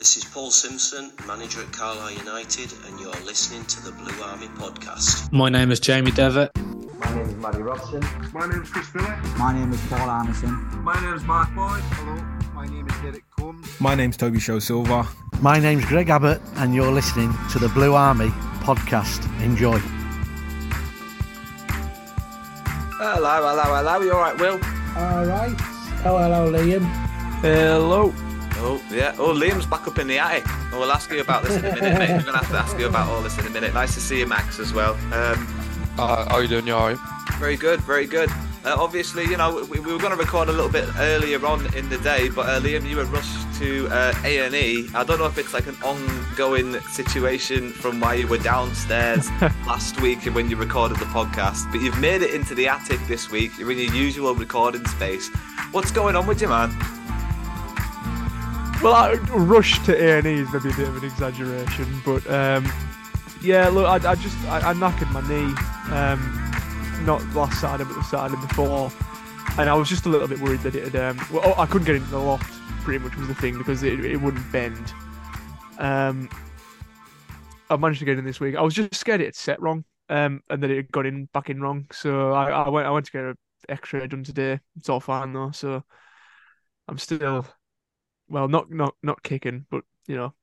this is Paul Simpson, manager at Carlisle United, and you're listening to the Blue Army podcast. My name is Jamie Devitt. My name is Matty Robson. My name is Chris Phillip. My name is Paul Anderson. My name is Mark Boyd. Hello. My name is Derek Combs. My name's Tobi Sho-Silva. My name's Greg Abbott, and you're listening to the Blue Army podcast. Enjoy. Hello, hello, hello. You all right, Will? All right. Oh, hello, Liam. Hello. Oh, yeah. Oh, Liam's back up in the attic. Oh, we'll ask you about this in a minute, mate. We're going to have to ask you about all this in a minute. Nice to see you, Max, as well. Um, uh, how are you doing? You all right? Very good, very good. Uh, obviously, you know, we, we, were going to record a little bit earlier on in the day, but uh, Liam, you were rushed to uh, A&E. I don't know if it's like an ongoing situation from why you were downstairs last week when you recorded the podcast, but you've made it into the attic this week. You're in your usual recording space. What's going on with you, man? Well, I, rush to A and E is maybe a bit of an exaggeration, but um, yeah, look, I, I just I, I knackered my knee, um, not last Saturday, but the Saturday before, and I was just a little bit worried that it had. Um, well, oh, I couldn't get into the loft. Pretty much was the thing because it, it wouldn't bend. Um, I managed to get in this week. I was just scared it had set wrong, um, and that it had got in back in wrong. So I, I went I went to get an X-ray done today. It's all fine though. So I'm still well, not not not kicking, but you know,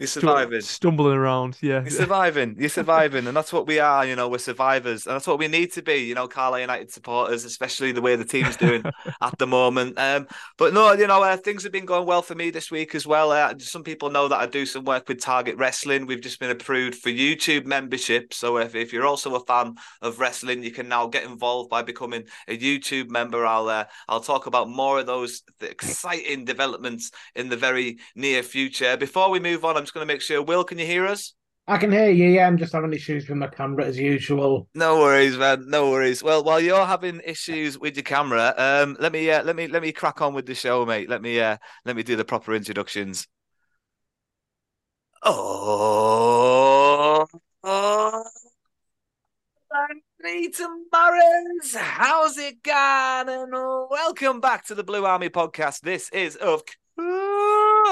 you're surviving, stumbling around. Yeah, you're surviving. You're surviving, and that's what we are. You know, we're survivors, and that's what we need to be. You know, Carlisle United supporters, especially the way the team's doing at the moment. Um, but no, you know, uh, things have been going well for me this week as well. Uh, some people know that I do some work with Target Wrestling. We've just been approved for YouTube membership. So if, if you're also a fan of wrestling, you can now get involved by becoming a YouTube member. I'll uh, I'll talk about more of those exciting developments in the very near future. Before we move on, I'm just going to make sure. Will, can you hear us? I can hear you. Yeah, I'm just having issues with my camera as usual. No worries, man. No worries. Well, while you're having issues with your camera, um, let me uh, let me let me crack on with the show, mate. Let me uh, let me do the proper introductions. Oh, oh. Barons, how's it going? And welcome back to the Blue Army podcast. This is, of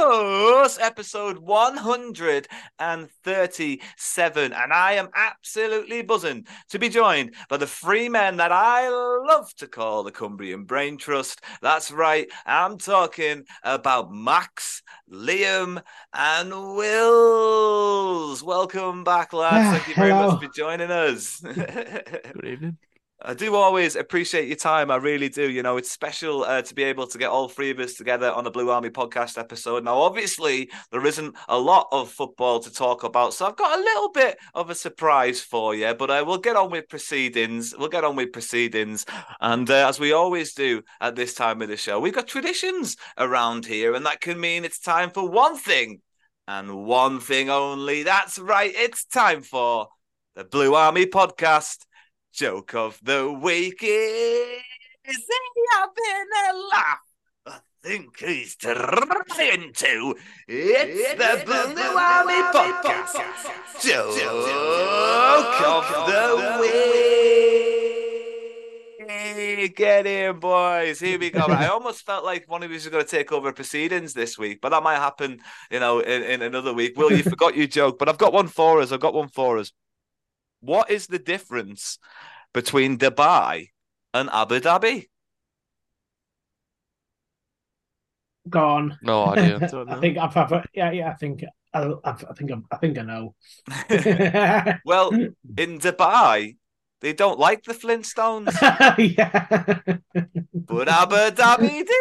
course, episode 137. And I am absolutely buzzing to be joined by the three men that I love to call the Cumbrian Brain Trust. That's right, I'm talking about Max, Liam, and Wills. Welcome back, lads. Ah, Thank you very much for joining us. Good evening. I do always appreciate your time. I really do. You know, it's special uh, to be able to get all three of us together on the Blue Army podcast episode. Now, obviously, there isn't a lot of football to talk about, so I've got a little bit of a surprise for you. But uh, we'll get on with proceedings. We'll get on with proceedings, and uh, as we always do at this time of the show, we've got traditions around here, and that can mean it's time for one thing and one thing only. That's right. It's time for the Blue Army podcast joke of the week is having a laugh. I think he's trying to. It's the Blue Army Podcast joke of the week. Get in, boys. Here we go. I almost felt like one of you was going to take over proceedings this week, but that might happen, you know, in, in another week. Will, you forgot your joke, but I've got one for us. I've got one for us. What is the difference between Dubai and Abu Dhabi? Gone. No idea. I think I've, I've, yeah, yeah. I think I, I think I'm, I think I know. well, in Dubai, they don't like the Flintstones. yeah. But Abu Dhabi do.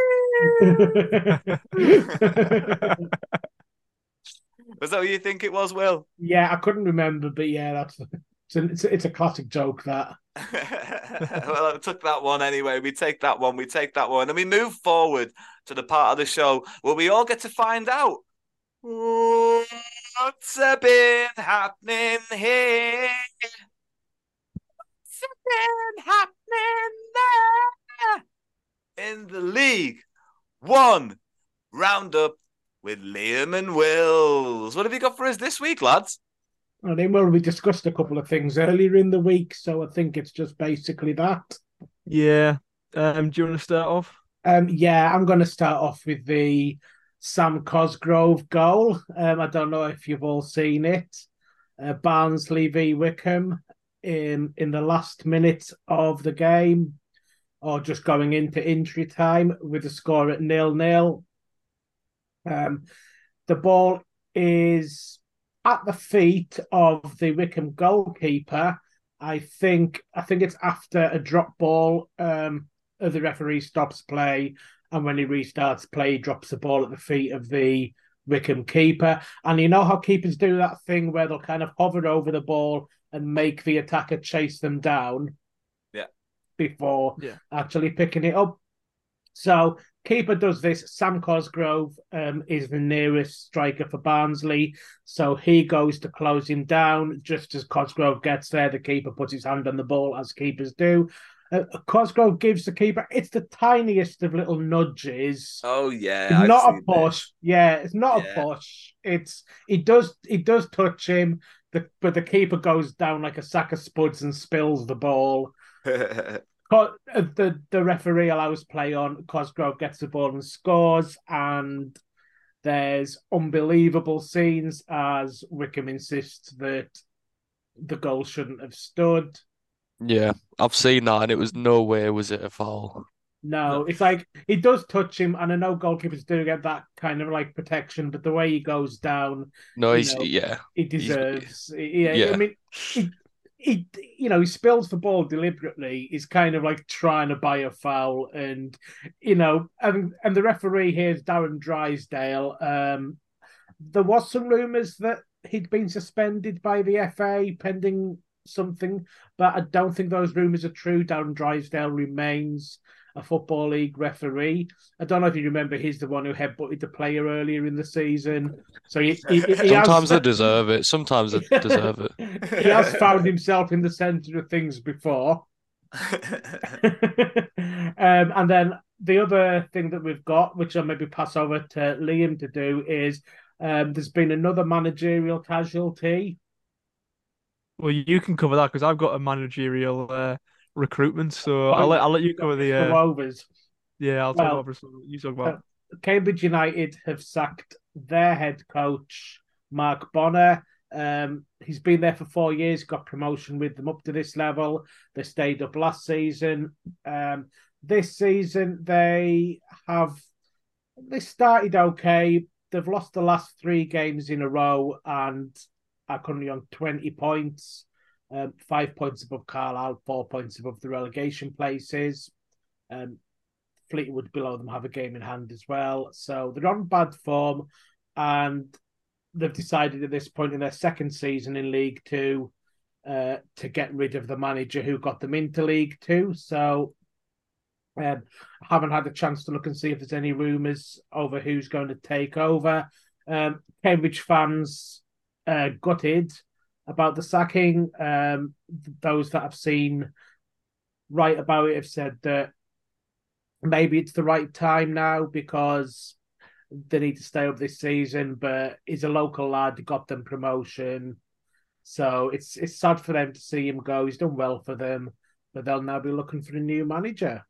was that what you think it was, Will? Yeah, I couldn't remember, but yeah, that's it's a, it's a, it's a classic joke that. well, I took that one anyway. We take that one. We take that one, and we move forward to the part of the show where we all get to find out what's been happening here. What's been happening there in the league? One roundup with Liam and Wills. What have you got for us this week, lads? I think well, we discussed a couple of things earlier in the week, so I think it's just basically that. Yeah. Um, do you want to start off? Um, yeah, I'm going to start off with the Sam Cosgrove goal. Um, I don't know if you've all seen it. Uh, Barnsley v Wycombe in in the last minute of the game, or just going into injury time with the score at nil nil. Um, the ball is at the feet of the Wycombe goalkeeper. I think I think it's after a drop ball. Um, the referee stops play, and when he restarts play, he drops the ball at the feet of the Wycombe keeper. And you know how keepers do that thing where they'll kind of hover over the ball and make the attacker chase them down. Yeah. Before yeah. actually picking it up. So keeper does this. Sam Cosgrove um, is the nearest striker for Barnsley, so he goes to close him down. Just as Cosgrove gets there, the keeper puts his hand on the ball, as keepers do. Uh, Cosgrove gives the keeper. It's the tiniest of little nudges. Oh yeah, it's not a push. That. Yeah, it's not yeah. a push. It's it does it does touch him, the, but the keeper goes down like a sack of spuds and spills the ball. Uh, the the referee allows play on. Cosgrove gets the ball and scores, and there's unbelievable scenes as Wycombe insists that the goal shouldn't have stood. Yeah, I've seen that, and it was no way was it a foul. No, it's like he does touch him, and I know goalkeepers do get that kind of like protection, but the way he goes down, no, he's know, yeah, he deserves. yeah, yeah, I mean, he, he, you know, he spills the ball deliberately. He's kind of like trying to buy a foul, and you know, and and the referee here is Darren Drysdale. Um, there was some rumours that he'd been suspended by the FA pending something, but I don't think those rumours are true. Darren Drysdale remains a football league referee. I don't know if you remember, he's the one who headbutted the player earlier in the season. So he, he, he sometimes has, they deserve it. Sometimes they deserve it. he has found himself in the centre of things before. um, and then the other thing that we've got, which I'll maybe pass over to Liam to do, is um, there's been another managerial casualty. Well, you can cover that because I've got a managerial uh, recruitment. So I'll let I'll let you cover the uh... overs. Yeah, I'll talk over. So you talk about. Uh, Cambridge United have sacked their head coach Mark Bonner. Um, he's been there for four years, got promotion with them up to this level. They stayed up last season. Um, this season they have they started okay. They've lost the last three games in a row and are currently on 20 points um, five points above Carlisle, four points above the relegation places. Um, Fleetwood below them have a game in hand as well. So they're on bad form, and they've decided at this point in their second season in League Two uh, to get rid of the manager who got them into League Two. So um, I haven't had a chance to look and see if there's any rumours over who's going to take over. Um, Cambridge fans uh, gutted about the sacking. Um, those that have seen write about it have said that maybe it's the right time now because they need to stay up this season. But he's a local lad, got them promotion, so it's it's sad for them to see him go. He's done well for them, but they'll now be looking for a new manager.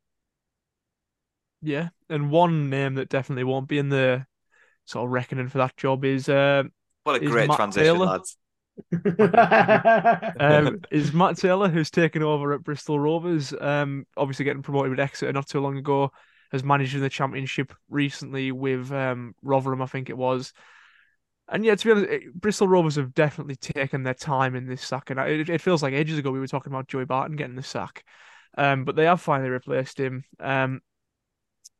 Yeah, and one name that definitely won't be in the sort of reckoning for that job is uh, what a is great Matt transition, Taylor. lads. Um, is Matt Taylor, who's taken over at Bristol Rovers, um, obviously getting promoted with Exeter not too long ago, has managed in the Championship recently with um, Rotherham, I think it was. And yeah, to be honest, it- Bristol Rovers have definitely taken their time in this sack, and it, it feels like ages ago we were talking about Joey Barton getting the sack, um, but they have finally replaced him. Um,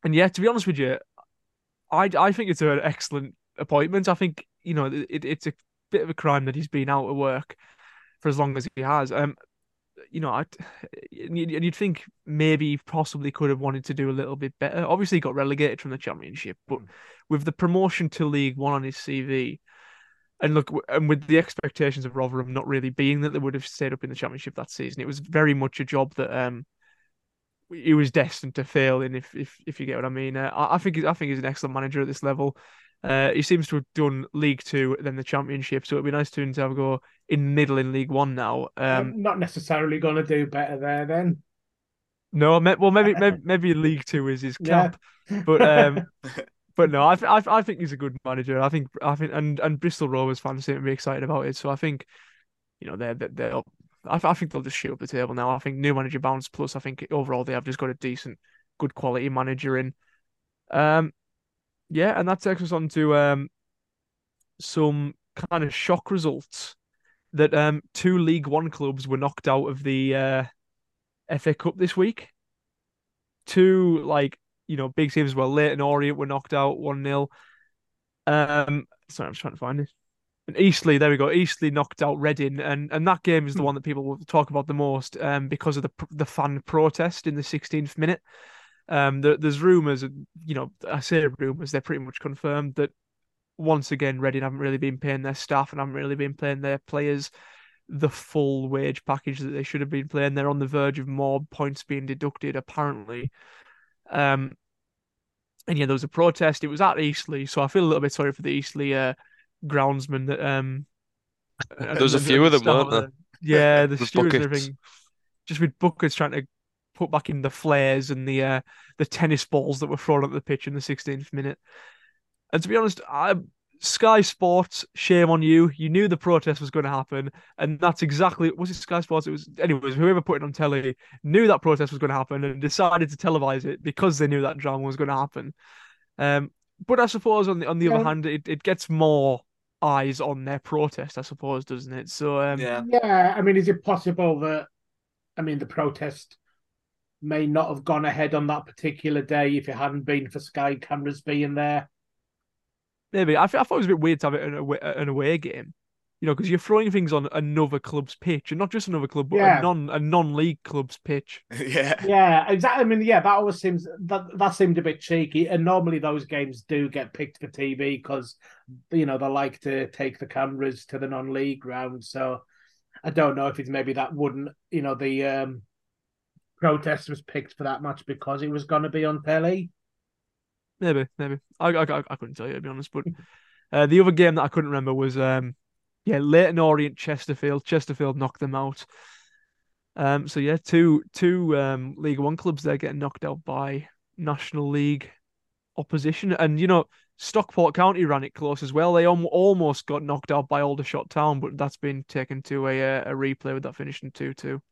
and yeah, to be honest with you, I I think it's an excellent appointment. I think you know it, it's a bit of a crime that he's been out of work for as long as he has. Um, you know, I and you'd think maybe he possibly could have wanted to do a little bit better. Obviously, he got relegated from the championship, but with the promotion to League One on his CV, and look, and with the expectations of Rotherham not really being that they would have stayed up in the championship that season, it was very much a job that um he was destined to fail in. If if if you get what I mean, uh, I, I think I think he's an excellent manager at this level. Uh, he seems to have done League Two, then the Championship, so it'd be nice to him to have a go in middle in League One now. Um, not necessarily going to do better there then. no, well maybe maybe, maybe League Two is his Yeah. cap, but um, but no, I, I I think he's a good manager. I think I think and and Bristol Rovers fans seem to be excited about it. So I think you know they're they're, up. I, I think they'll just shoot up the table now. I think new manager bounce plus. I think overall they have just got a decent, good quality manager in. Um, yeah, and that takes us on to um some kind of shock results that um two League One clubs were knocked out of the uh FA Cup this week. Two like you know big teams as well. Leyton Orient were knocked out one 0 Um, sorry, I'm just trying to find it. And Eastleigh, there we go. Eastleigh knocked out Reading, and and that game is the one that people will talk about the most, um, because of the the fan protest in the 16th minute. Um, there, there's rumours, you know, I say rumours, they're pretty much confirmed that once again Reading haven't really been paying their staff and haven't really been paying their players the full wage package that they should have been playing. They're on the verge of more points being deducted, apparently. Um, and yeah, there was a protest. It was at Eastleigh, so I feel a little bit sorry for the Eastleigh uh, groundsman that um There was a few of them, weren't there? of the- Yeah, the stewards everything. Just with buckets trying to put back in the flares and the uh, the tennis balls that were thrown at the pitch in the 16th minute. And to be honest, I Sky Sports, shame on you. You knew the protest was going to happen, and that's exactly was it Sky Sports? It was anyways. Whoever put it on telly knew that protest was going to happen and decided to televise it because they knew that drama was going to happen. Um, but I suppose on the on the other hand, it, it gets more eyes on their protest, I suppose, doesn't it? So um, Yeah. Yeah, I mean, is it possible that, I mean, the protest may not have gone ahead on that particular day if it hadn't been for Sky cameras being there? Maybe I, th- I thought it was a bit weird to have it an away, an away game, you know, because you're throwing things on another club's pitch, and not just another club, but Yeah. a non a non league club's pitch. yeah. Yeah, exactly. I mean, yeah, that always seems that that seemed a bit cheeky. And normally those games do get picked for TV because you know they like to take the cameras to the non-league round. So I don't know if it's maybe that wouldn't you know the um protest was picked for that match because it was going to be on telly. Maybe, maybe. I, I, I- couldn't tell you to be honest, but uh, the other game that I couldn't remember was um, yeah, Leyton Orient Chesterfield. Chesterfield knocked them out. Um, so yeah, two two um League One clubs there getting knocked out by National League opposition, and you know Stockport County ran it close as well. They al- almost got knocked out by Aldershot Town, but that's been taken to a uh, a replay with that finishing two two.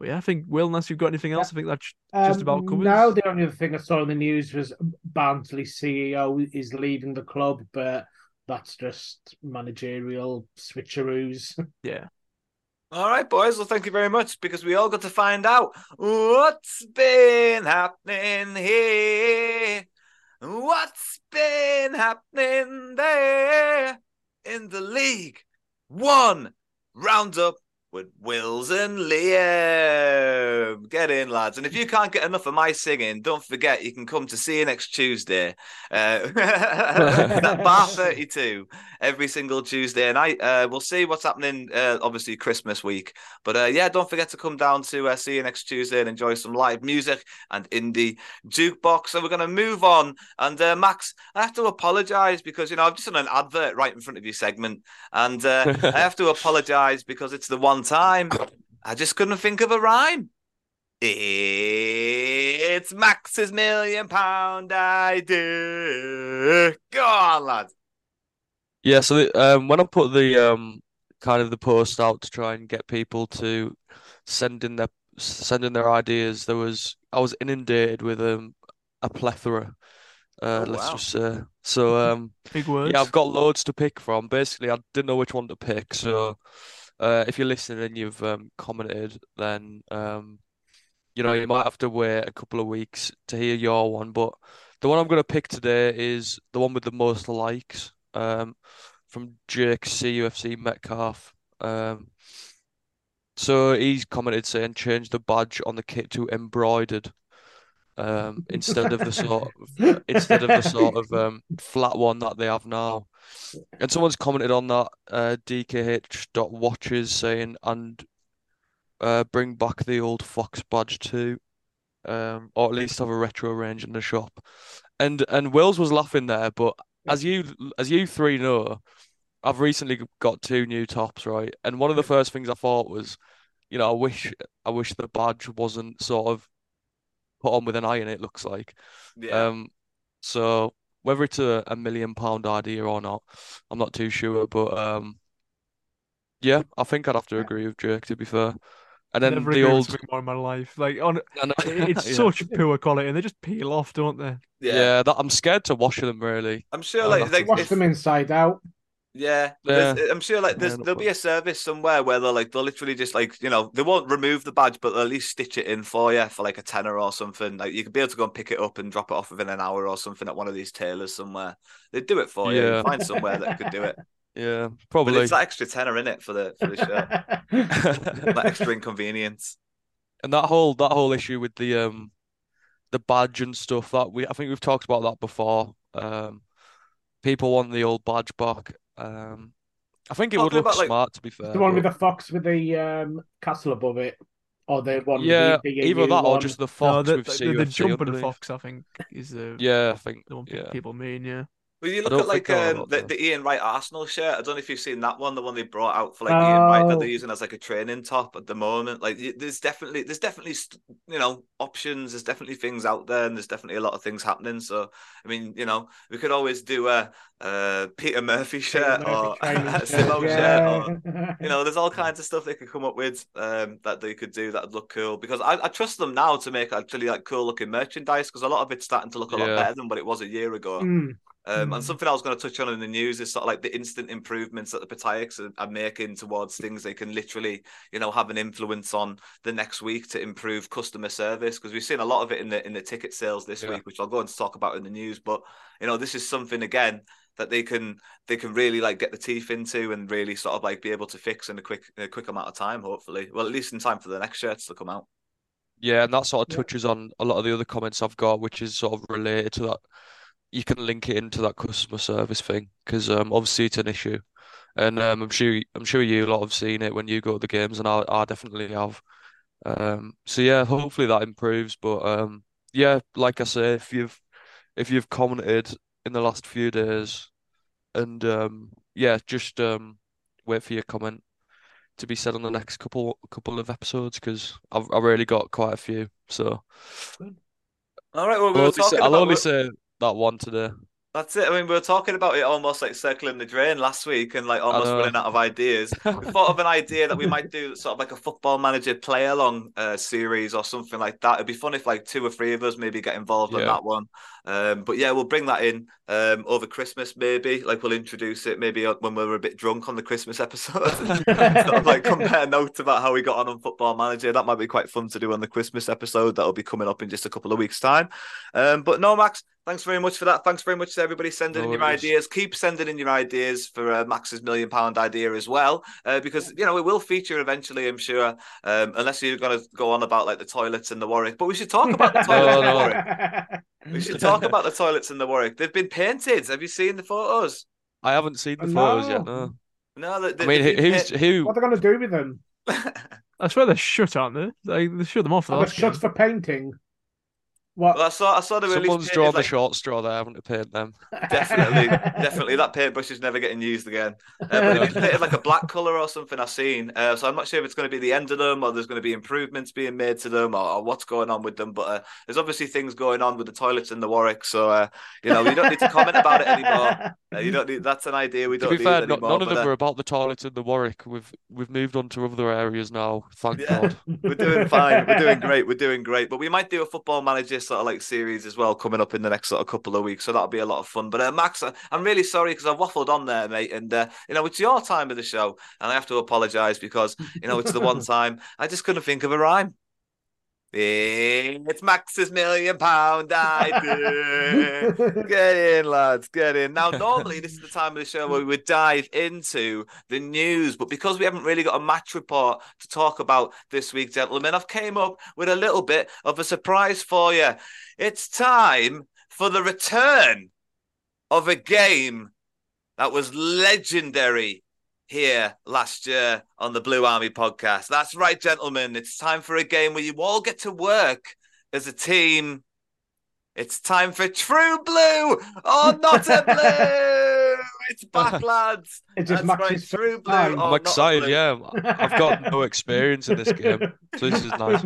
But yeah, I think Will, unless you've got anything else, I think that's just Um, about covers. No, the only other thing I saw in the news was Barnsley CEO is leaving the club, but that's just managerial switcheroos. Yeah. All right, boys. Well, thank you very much because we all got to find out what's been happening here. What's been happening there in the league? One roundup with Wills and Liam. Get in, lads. And if you can't get enough of my singing, don't forget you can come to see you next Tuesday. Uh, that bar 32 every single Tuesday night. Uh, we'll see what's happening, uh, obviously, Christmas week. But uh, yeah, don't forget to come down to uh, see you next Tuesday and enjoy some live music and indie jukebox. So we're going to move on. And uh, Max, I have to apologize because, you know, I've just done an advert right in front of your segment. And uh, I have to apologize because it's the one time I just couldn't think of a rhyme. It's Max's million pound idea. Go on, lad. Yeah, so the, um, when I put the um kind of the post out to try and get people to send in their send in their ideas, there was I was inundated with um a plethora. Uh, Oh, let's wow. just say. So um Big words. yeah, I've got loads to pick from. Basically, I didn't know which one to pick. So uh, if you're listening and you've um commented, then um you know you might have to wait a couple of weeks to hear your one. But the one I'm going to pick today is the one with the most likes. Um, from Jake CUFC Metcalf. Um, so he's commented saying change the badge on the kit to embroidered. Um, instead of the sort of instead of the sort of um flat one that they have now. And someone's commented on that uh DKH.watches saying and uh bring back the old Fox badge too. Um, or at least have a retro range in the shop. And and Wills was laughing there, but as you as you three know, I've recently got two new tops, right? And one of the first things I thought was, you know, I wish I wish the badge wasn't sort of put on with an iron, it looks like. Yeah. Um, so whether it's a, a million pound idea or not, I'm not too sure. But um, yeah, I think I'd have to agree with Jake, to be fair. And then Never the agreed with old more in my life. Like on, I know. it's Yeah. such poor quality, and they just peel off, don't they? Yeah, yeah that I'm scared to wash them really. I'm sure, I'll like, have to- like Wash if- them inside out. Yeah, Yeah. I'm sure like there's there'll be a service somewhere where they'll like they'll literally just like you know they won't remove the badge but they'll at least stitch it in for you for like a tenner or something. Like you could be able to go and pick it up and drop it off within an hour or something at one of these tailors somewhere. They'd do it for you. Yeah. You'd Find somewhere that could do it. Yeah, But probably. it's that extra tenner in it for the for the shirt. that extra inconvenience. And that whole that whole issue with the um the badge and stuff that we I think we've talked about that before. Um, people want the old badge back. Um, I think it would look about, like, smart to be fair. The one with the fox with the um, castle above it, or the one. yeah, the, the either EU that or just the No, fox the, with the, the, the CUFC jump of the underneath. fox, I think, is the Yeah, I think the one yeah. people mean. Yeah. Well, you look at like um, the, the Ian Wright Arsenal shirt. I don't know if you've seen that one, the one they brought out for like Ian Wright that Oh. they're using as like a training top at the moment. Like there's definitely there's definitely you know options. There's definitely things out there, and there's definitely a lot of things happening. So I mean, you know, we could always do a, uh Peter Murphy shirt Murphy or a shirt, Simo yeah. shirt, or you know, there's all kinds of stuff they could come up with um, that they could do that'd look cool. Because I, I trust them now to make actually like cool looking merchandise. Because a lot of it's starting to look a lot Yeah. better than what it was a year ago. Mm. Um, Mm. and something I was going to touch on in the news is sort of like the instant improvements that the Piataks are, are making towards things they can literally, you know, have an influence on the next week to improve customer service. Because we've seen a lot of it in the in the ticket sales this Yeah. week, which I'll go on to talk about in the news. But you know, this is something again that they can they can really like get the teeth into and really sort of like be able to fix in a quick in a quick amount of time. Hopefully, well, at least in time for the next shirts to come out. Yeah, and that sort of Yeah. touches on a lot of the other comments I've got, which is sort of related to that. You can link it into that customer service thing because um, obviously it's an issue, and um, I'm sure I'm sure you a lot have seen it when you go to the games, and I I definitely have. Um, so yeah, hopefully that improves. But um, yeah, like I say, if you've if you've commented in the last few days, and um, yeah, just um, wait for your comment to be said on the next couple couple of episodes because I've I've really got quite a few. So All right, well, we I'll only say, I'll only say that one today. That's it. I mean, we were talking about it almost like circling the drain last week and like almost running out of ideas. we thought of an idea that we might do sort of like a football manager play along uh, series or something like that. It'd be fun if like two or three of us maybe get involved on that one. Um, but yeah, we'll bring that in um, over Christmas maybe. Like we'll introduce it maybe when we're a bit drunk on the Christmas episode. sort of like compare notes about how we got on on Football Manager. That might be quite fun to do on the Christmas episode. That'll be coming up in just a couple of weeks' time. Um, but no, Max, thanks very much for that. Thanks very much to everybody sending No in your ideas. Keep sending in your ideas for uh, Max's million pound idea as well, uh, because you know it will feature eventually. I'm sure, um, unless you're going to go on about like the toilets in the Warwick. But we should talk about the toilets in the no. Warwick. We should talk about the toilets in the Warwick. They've been painted. Have you seen the photos? I haven't seen the No. photos yet. No, No, they, I mean, who- who's who? What are they going to do with them? I swear they're shut, aren't they? Like, they shut them off. for Are they last shut game. for painting? What? Well, I saw I saw the release. Someone's painted, drawn the like- short straw there, I haven't they, paint them? Definitely, definitely. That paintbrush is never getting used again. Uh, but it was painted like a black color or something. I've seen. Uh, so I'm not sure if it's going to be the end of them or there's going to be improvements being made to them or, or what's going on with them. But uh, there's obviously things going on with the toilets in the Warwick. So uh, you know, you don't need to comment about it anymore. Uh, you don't need. That's an idea. We don't be need fair, anymore. none of them uh, are about the toilet in the Warwick. We've we've moved on to other areas now. Thank Yeah. God. We're doing fine. We're doing great. We're doing great. But we might do a football manager sort of like series as well coming up in the next sort of couple of weeks. So that'll be a lot of fun. But uh, Max, I- I'm really sorry because I waffled on there, mate. And uh, you know, it's your time of the show, and I have to apologise because you know it's the one time I just couldn't think of a rhyme. It's Max's million pound idea. Get in, lads, get in. Now, normally this is the time of the show where we would dive into the news, but because we haven't really got a match report to talk about this week, gentlemen, I've came up with a little bit of a surprise for you. It's time for the return of a game that was legendary here last year on the Blue Army podcast. That's right, gentlemen. It's time for a game where you all get to work as a team. It's time for True Blue or Not a Blue. It's back, lads. It just That's right, True Blue. I'm excited. Yeah, I've got no experience in this game, so this is nice.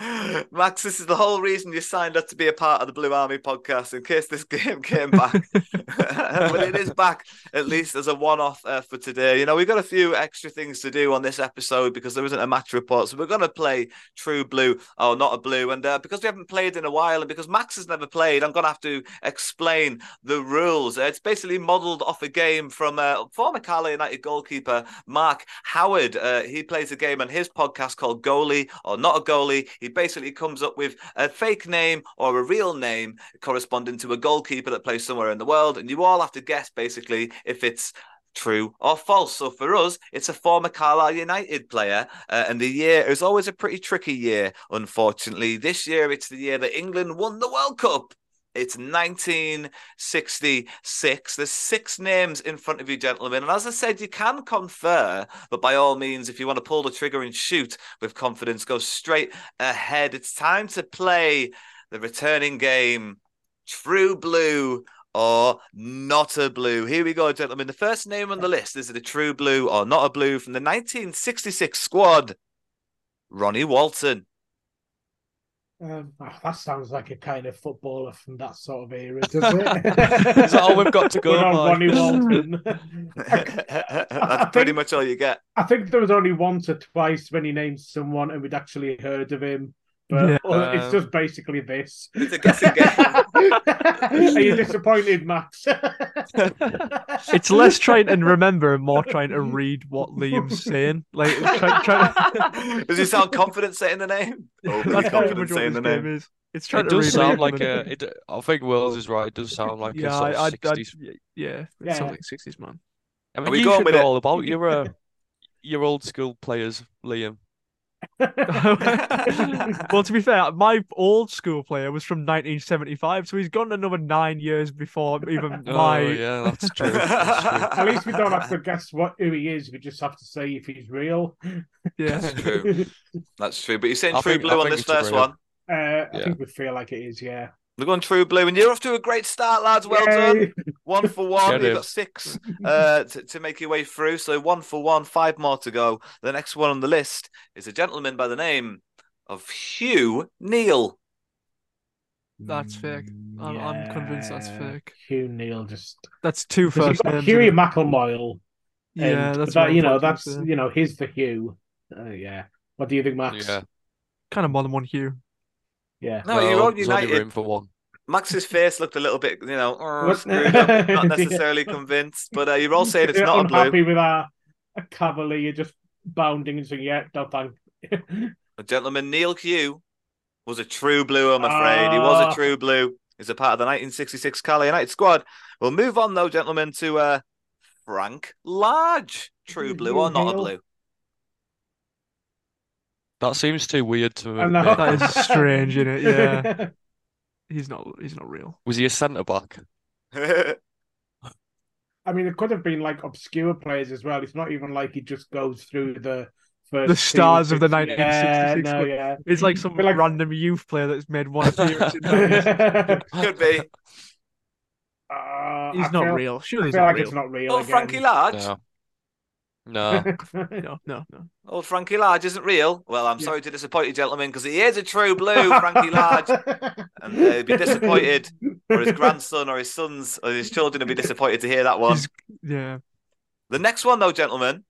Max, this is the whole reason you signed up to be a part of the Blue Army podcast in case this game came back. but it is back, at least as a one off uh, for today. You know, we've got a few extra things to do on this episode because there isn't a match report. So we're going to play True Blue or Not a Blue. And uh, because we haven't played in a while and because Max has never played, I'm going to have to explain the rules. Uh, it's basically modelled off a game from uh, former Carlisle United goalkeeper Mark Howard. Uh, he plays a game on his podcast called Goalie or Not a Goalie. He basically comes up with a fake name or a real name corresponding to a goalkeeper that plays somewhere in the world, and you all have to guess basically if it's true or false. So for us, it's a former Carlisle United player, uh, and the year is always a pretty tricky year, unfortunately. This year, it's the year that England won the World Cup. It's 1966. There's six names in front of you, gentlemen. And as I said, you can confer, but by all means, if you want to pull the trigger and shoot with confidence, go straight ahead. It's time to play the returning game True Blue or Not a Blue. Here we go, gentlemen. The first name on the list is it a True Blue or Not a Blue from the 1966 squad? Ronnie Walton. Um, oh, that sounds like a kind of footballer from that sort of era, doesn't it? Is that all we've got to go Good old by? Ronnie Walton. That's pretty much all you get. I think there was only once or twice when he named someone and we'd actually heard of him. But Yeah. it's Um, just basically this. It's a guessing game. Are you disappointed, Max? It's less trying to remember and more trying to read what Liam's saying. Like, try, try, Does he sound confident saying the name? Overly that's confident saying the name. is. It's trying It to does read sound like a. It, I think Wills is right. It does sound like yeah, a sort I, of I, I, 60s. yeah, it Yeah. sounds like sixties man. I Are we you going should with know it? all about your uh, your old school players, Liam. well, to be fair, my old school player was from 1975, so he's gone another nine years before even my. Oh yeah, that's true. That's true. At least we don't have to guess what who he is. We just have to say if he's real. Yeah. That's true. That's true. But you're saying I True think- Blue I on this first real. one. Uh, I Yeah. think we feel like it is, yeah. We're going True Blue, and you're off to a great start, lads. Well Yay. done. One for one. You've got six uh, to, to make your way through. So one for one, five more to go. The next one on the list is a gentleman by the name of Hugh Neal. That's fake. I'm, I'm convinced that's fake. Hugh Neal just That's two Because first you've got names. Hughie isn't? McIlmoyle. Yeah, and that's that, you know that's you know he's the Hugh. Uh, yeah. What do you think, Max? Yeah. kind of more than one Hugh. Yeah. No, Well, you're all there's only United. room for one. Max's face looked a little bit, you know, "Oh, What- screwed up. not necessarily convinced, but uh, you're all saying it's You're not a blue. unhappy with our a cavalier just bounding and saying, "Yeah, no thank." Gentleman Neil Q, was a true blue, I'm afraid. He was Ah. a true blue. He's a part of the 1966 Carlisle United squad. We'll move on, though, gentlemen, to uh, Frank Large. True blue or not a blue? That seems too weird to I know. me. That is strange, isn't it? Yeah. He's not. He's not real. Was he a centre back? I mean, it could have been like obscure players as well. It's not even like he just goes through the first the stars team of the six- yeah, 1966 no, yeah. It's like some like- random youth player that's made one appearance. Could be. Uh, He's I not feel- real. Surely I he's feel not like real. it's not real. Oh, again. Frankie Large. No. No. no, no, no. Old Frankie Large isn't real. Well, I'm sorry to disappoint you, gentlemen, because he is a true blue, Frankie Large. And uh, he'd be disappointed, or his grandson, or his sons, or his children would be disappointed to hear that one. He's- yeah. The next one, though, gentlemen,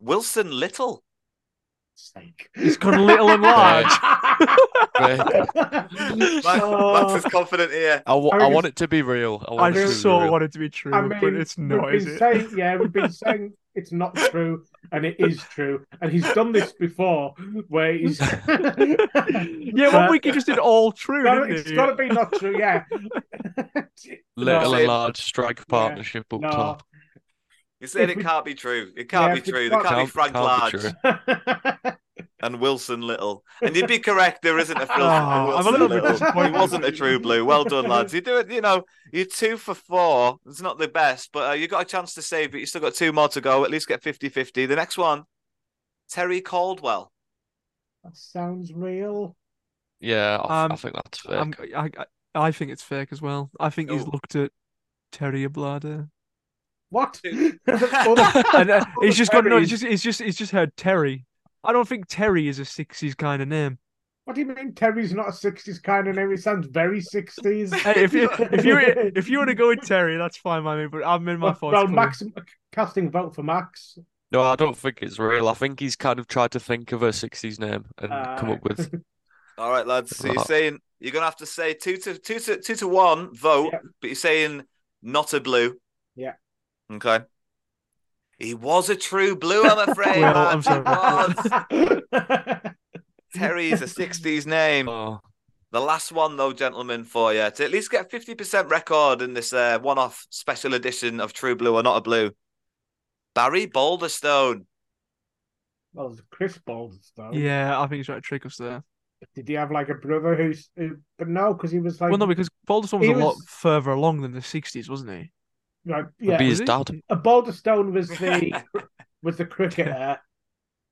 Wilson Little. He's gone little and large. Max, Max is confident here. I, wa- I I want it to be real. I I want it to be so real. want it to be true, I but mean, it's not, we've is been it? saying, yeah, we've been saying it's not true, and it is true, and he's done this before, where he's Yeah, one week he just did all true, No, didn't it's he? got to be not true, yeah. Little No. and large strike partnership up No. top. You said it can't be true. It can't Yeah, be true. There not- can't be Frank can't Large true. and Wilson Little. And you'd be correct. There isn't a Phil Oh, I'm a Wilson little bit disappointed. He wasn't a true blue. Well done, lads. You do it. You know, you're two for four. It's not the best, but uh, you got a chance to save it. You still got two more to go. At least get 50-50. The next one, Terry Caldwell. That sounds real. Yeah, I, Um, I think that's fair. I'm, I, I, I think it's fake as well. I think he's Oh. looked at Terry Ablada. What? and uh, he's just got no. Terry. He's just, he's just, he's just heard Terry. I don't think Terry is a '60s kind of name. What do you mean Terry's not a 60s kind of name? It sounds very 60s. Hey, if you if you if you want to go with Terry, that's fine by me. But I'm in my well, thoughts. well. Max casting vote for Max. No, I don't think it's real. I think he's kind of tried to think of a 60s name and come Uh, up with. All right, lads. So you're saying you're gonna have to say two to two to two to one vote, Yeah. but you're saying not a blue. Yeah. Okay. He was a true blue, I'm afraid. Well, I'm sorry. was. Terry's a 60s name. Oh, The last one, though, gentlemen, for you to at least get 50% record in this uh, one off special edition of True Blue or Not a Blue. Barry Boulderstone. well, it's Chris Balderstone. Yeah, I think he's trying to trick us there. Did he have like a brother who's? Who, but no, because he was like. Well, no, because Balderstone was he a lot further along than the '60s, wasn't he? Like, yeah, be his was dad. a Balderstone was the was the cricketer.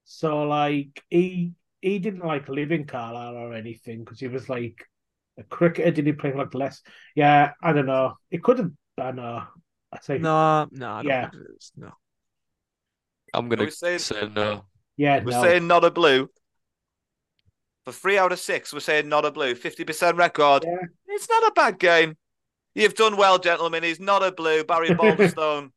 So like he he didn't like live in Carlisle or anything because he was like a cricketer. Did he play like less? Yeah, I don't know. It could have. Uh, I don't know. I say No, no, I don't Yeah. think it is. No. I'm gonna saying, say no. yeah. we're no. saying not a blue. For three out of six, we're saying not a blue. 50% record. Yeah. It's not a bad game. You've done well, gentlemen. He's not a blue. Barry Boulderstone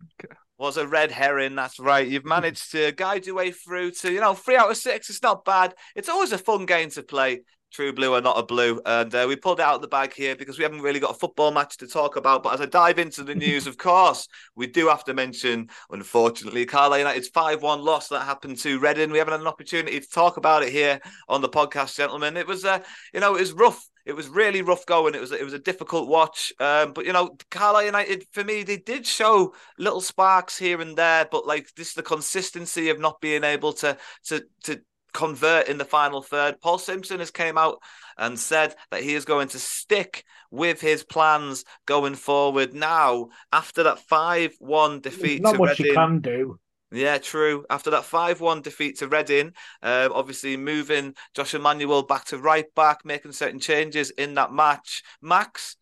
was a red herring. That's right. You've managed to guide your way through to, you know, three out of six. It's not bad. It's always a fun game to play. True blue or not a blue. And uh, we pulled it out of the bag here because we haven't really got a football match to talk about. But as I dive into the news, of course, we do have to mention, unfortunately, Carlisle United's 5 1 loss that happened to Reading. We haven't had an opportunity to talk about it here on the podcast, gentlemen. It was, uh, you know, it was rough. It was really rough going. It was it was a difficult watch. Um, but you know, Carlisle United for me, they did show little sparks here and there. But like this, is the consistency of not being able to to to convert in the final third. Paul Simpson has came out and said that he is going to stick with his plans going forward. Now, after that five-one There's defeat not to much Reading, you can do. Yeah, true. After that 5 1 defeat to Reading, uh, obviously moving Josh Emmanuel back to right back, making certain changes in that match. Max,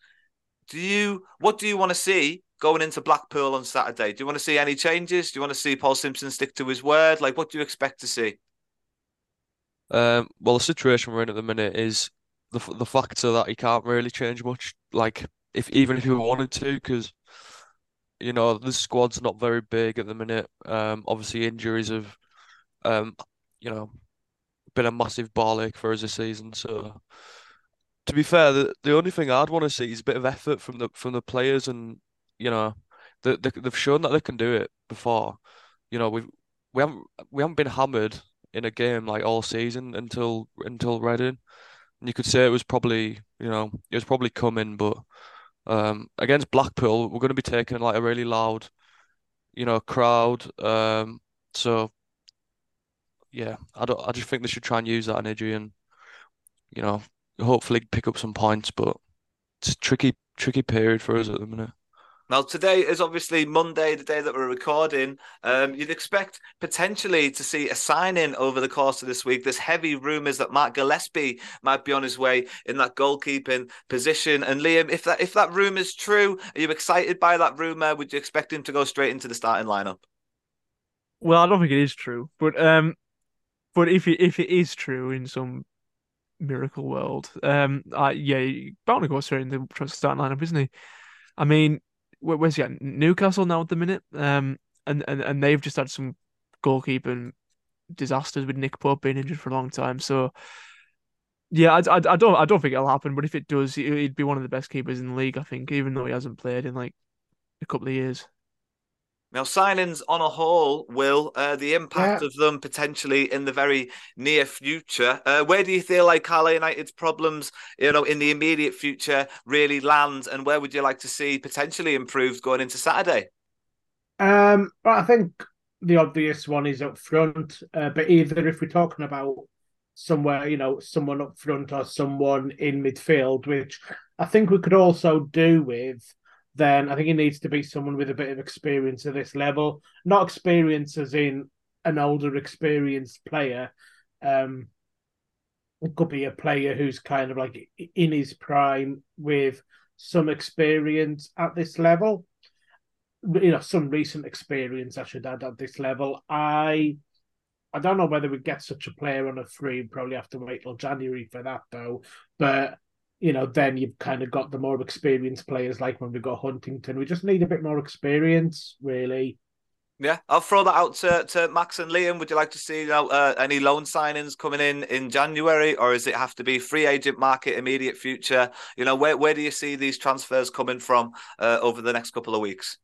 do you what do you want to see going into Blackpool on Saturday? Do you want to see any changes? Do you want to see Paul Simpson stick to his word? Like, what do you expect to see? Um, well, the situation we're in at the minute is the the factor that he can't really change much. Like, if even if he wanted to, because you know the squad's not very big at the minute. Um, obviously injuries have, um, you know, been a massive ball ache for us this season. So, to be fair, the the only thing I'd want to see is a bit of effort from the from the players, and you know, they, they they've shown that they can do it before. You know, we've we haven't we haven't been hammered in a game like all season until until Reading. And you could say it was probably, you know, it was probably coming, but um against Blackpool, we're going to be taking like a really loud, you know, crowd. Um so yeah, I don't I just think they should try and use that energy and you know, hopefully pick up some points, but it's a tricky tricky period for us at the minute. Now, today is obviously Monday, the day that we're recording. Um, you'd expect potentially to see a signing over the course of this week. There's heavy rumours that Mark Gillespie might be on his way in that goalkeeping position. And Liam, if that if that rumour is true, are you excited by that rumour? Would you expect him to go straight into the starting lineup? Well, I don't think it is true, but um, but if it if it is true in some miracle world, um, uh, yeah, bound to go straight into the starting lineup, isn't he? I mean where's he at? Newcastle now at the minute. Um, and, and, and they've just had some goalkeeping disasters with Nick Pope being injured for a long time. So yeah, I, I, I don't I don't think it'll happen. But if it does, he'd be one of the best keepers in the league. I think, even though he hasn't played in like a couple of years. Now, signings on a whole, will uh, the impact yeah. of them potentially in the very near future? Uh, where do you feel like Carlisle United's problems, you know, in the immediate future really land, and where would you like to see potentially improved going into Saturday? Um, I think the obvious one is up front, uh, but either if we're talking about somewhere, you know, someone up front or someone in midfield, which I think we could also do with then I think it needs to be someone with a bit of experience at this level. Not experience as in an older, experienced player. Um, it could be a player who's kind of like in his prime with some experience at this level. You know, some recent experience, I should add, at this level. I I don't know whether we get such a player on a free. Probably have to wait till January for that, though. But you know, then you've kind of got the more experienced players like when we got Huntington. We just need a bit more experience, really. Yeah, I'll throw that out to, to Max and Liam. Would you like to see you know, uh, any loan signings coming in in January, or does it have to be free agent market immediate future? You know, where where do you see these transfers coming from uh, over the next couple of weeks?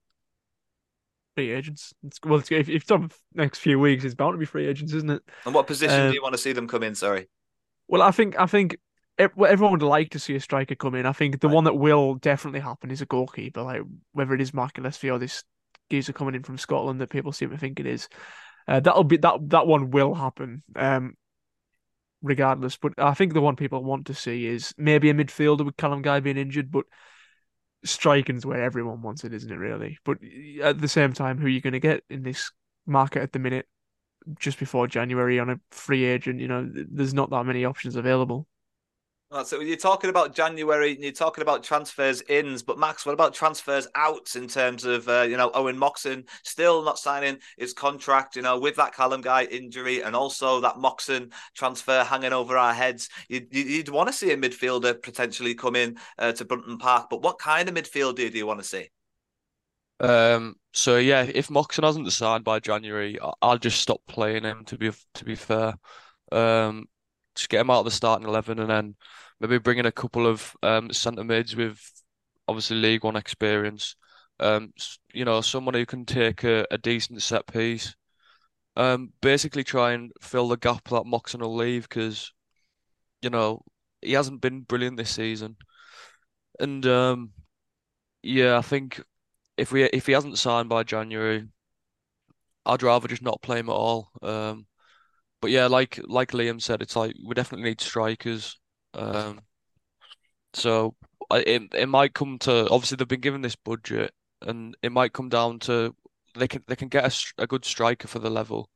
Free agents. It's, well, it's, if, if it's the next few weeks, it's bound to be free agents, isn't it? And what position um, do you want to see them come in? Sorry. Well, I think I think everyone would like to see a striker come in. I think the one that will definitely happen is a goalkeeper, like whether it is Mark Gillespie or this geezer coming in from Scotland that people seem to think it is. Uh, that'll be that that one will happen, um, regardless. But I think the one people want to see is maybe a midfielder with Callum Guy being injured, but striking's where everyone wants it, isn't it? Really, but at the same time, who are you going to get in this market at the minute? Just before January on a free agent, you know, there's not that many options available. So you're talking about January, and you're talking about transfers ins, but Max, what about transfers outs in terms of uh, you know Owen Moxon still not signing his contract? You know, with that Callum Guy injury and also that Moxon transfer hanging over our heads, you'd, you'd want to see a midfielder potentially come in uh, to Brunton Park. But what kind of midfielder do you want to see? Um. So yeah, if Moxon hasn't signed by January, I'll just stop playing him. To be to be fair, um, just get him out of the starting eleven, and then maybe bring in a couple of um, centre mids with obviously League One experience. Um, you know, someone who can take a, a decent set piece. Um, basically try and fill the gap that Moxon will leave because, you know, he hasn't been brilliant this season. And um, yeah, I think if we if he hasn't signed by January, I'd rather just not play him at all. Um, but yeah, like like Liam said, it's like we definitely need strikers. Um, so it it might come to obviously they've been given this budget, and it might come down to they can they can get a, a good striker for the level,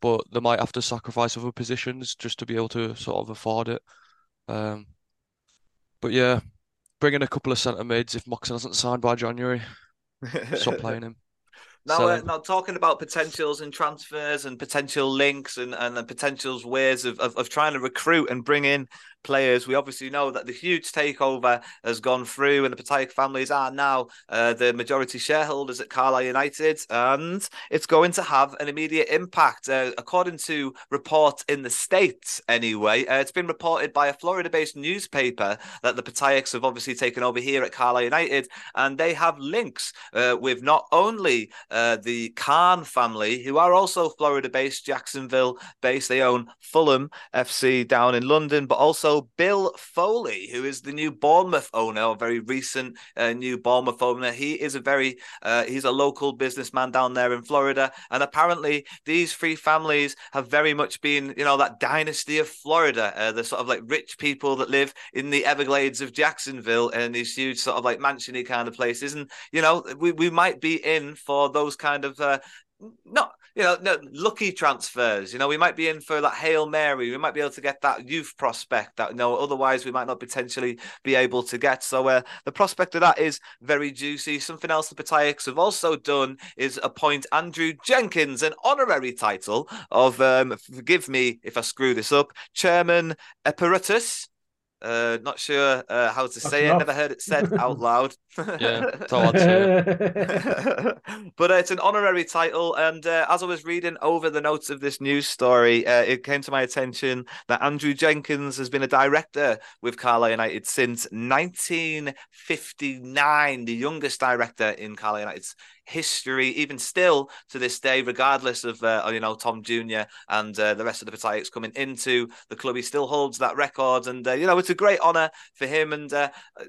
but they might have to sacrifice other positions just to be able to sort of afford it. Um, but yeah, bring in a couple of centre mids if Moxon hasn't signed by January. Stop playing him. Now, so, uh, now talking about potentials and transfers and potential links and, and the potentials ways of, of, of trying to recruit and bring in players. We obviously know that the huge takeover has gone through, and the Piatak families are now uh, the majority shareholders at Carlisle United, and it's going to have an immediate impact. Uh, according to reports in the States, anyway, uh, it's been reported by a Florida based newspaper that the Piataks have obviously taken over here at Carlisle United, and they have links uh, with not only uh, the Khan family, who are also Florida based, Jacksonville based, they own Fulham FC down in London, but also Bill Foley, who is the new Bournemouth owner, a very recent uh, new Bournemouth owner. He is a very uh, he's a local businessman down there in Florida, and apparently these three families have very much been, you know, that dynasty of Florida, uh, the sort of like rich people that live in the Everglades of Jacksonville and these huge sort of like mansiony kind of places, and you know, we we might be in for those kind of uh, not you know no, lucky transfers. You know, we might be in for that hail mary. We might be able to get that youth prospect that you know otherwise we might not potentially be able to get. So uh, the prospect of that is very juicy. Something else the Piataks have also done is appoint Andrew Jenkins an honorary title of um, forgive me if I screw this up, Chairman Emeritus uh, not sure uh, how to say it. Never heard it said out loud. yeah, it's hard to But uh, it's an honorary title, and uh, as I was reading over the notes of this news story, uh, it came to my attention that Andrew Jenkins has been a director with Carlisle United since 1959, the youngest director in Carlisle United's history, even still to this day, regardless of uh, you know Tom Junior and uh, the rest of the Piataks coming into the club. He still holds that record, and uh, you know it's a great honour for him. And uh,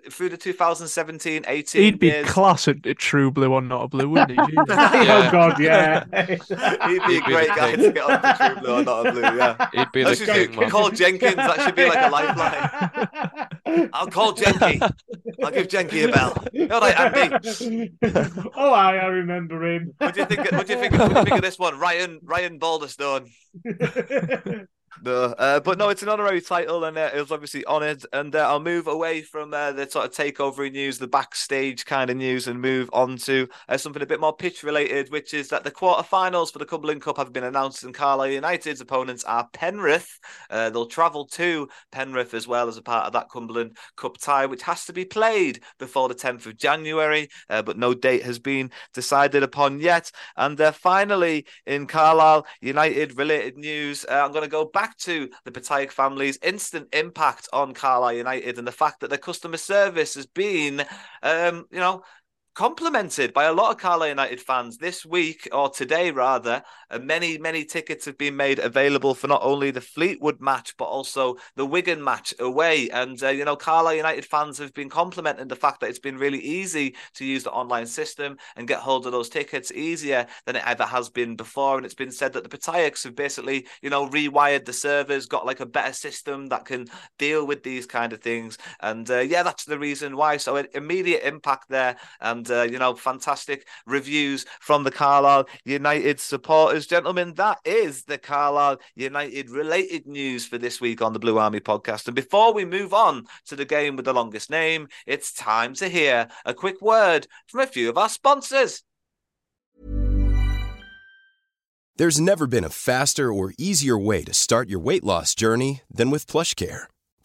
through the 2017 18 he'd be years... class at a true blue or not a blue, wouldn't he? yeah. Oh God, yeah. he'd be a great guy to get on the true blue or not a blue. Yeah, he'd be that the king. Man. Call Jenkins. That should be like a lifeline. I'll call Jenky. I'll give Jenky a bell. All right, Andy. oh, I, I remember him. What do you think? What do you think? What do you think of this one, Ryan? Ryan Balderstone. No, uh, but no, it's an honorary title, and uh, it was obviously honoured. And uh, I'll move away from uh, the sort of takeover news, the backstage kind of news, and move on to uh, something a bit more pitch related, which is that the quarterfinals for the Cumberland Cup have been announced, and Carlisle United's opponents are Penrith. Uh, they'll travel to Penrith as well as a part of that Cumberland Cup tie, which has to be played before the 10th of January, but no date has been decided upon yet. And finally, in Carlisle United related news, I'm going to go back to the Piatak family's instant impact on Carlisle United and the fact that their customer service has been, um, you know, complimented by a lot of Carlisle United fans this week or today rather. Uh, many many tickets have been made available for not only the Fleetwood match but also the Wigan match away. And uh, you know Carlisle United fans have been complimenting the fact that it's been really easy to use the online system and get hold of those tickets easier than it ever has been before. And it's been said that the Piataks have basically you know rewired the servers, got like a better system that can deal with these kind of things. And uh, yeah, that's the reason why. So immediate impact there. And uh, you know, fantastic reviews from the Carlisle United supporters. Gentlemen, that is the Carlisle United related news for this week on the Blue Army podcast. And before we move on to the game with the longest name, it's time to hear a quick word from a few of our sponsors. There's never been a faster or easier way to start your weight loss journey than with PlushCare.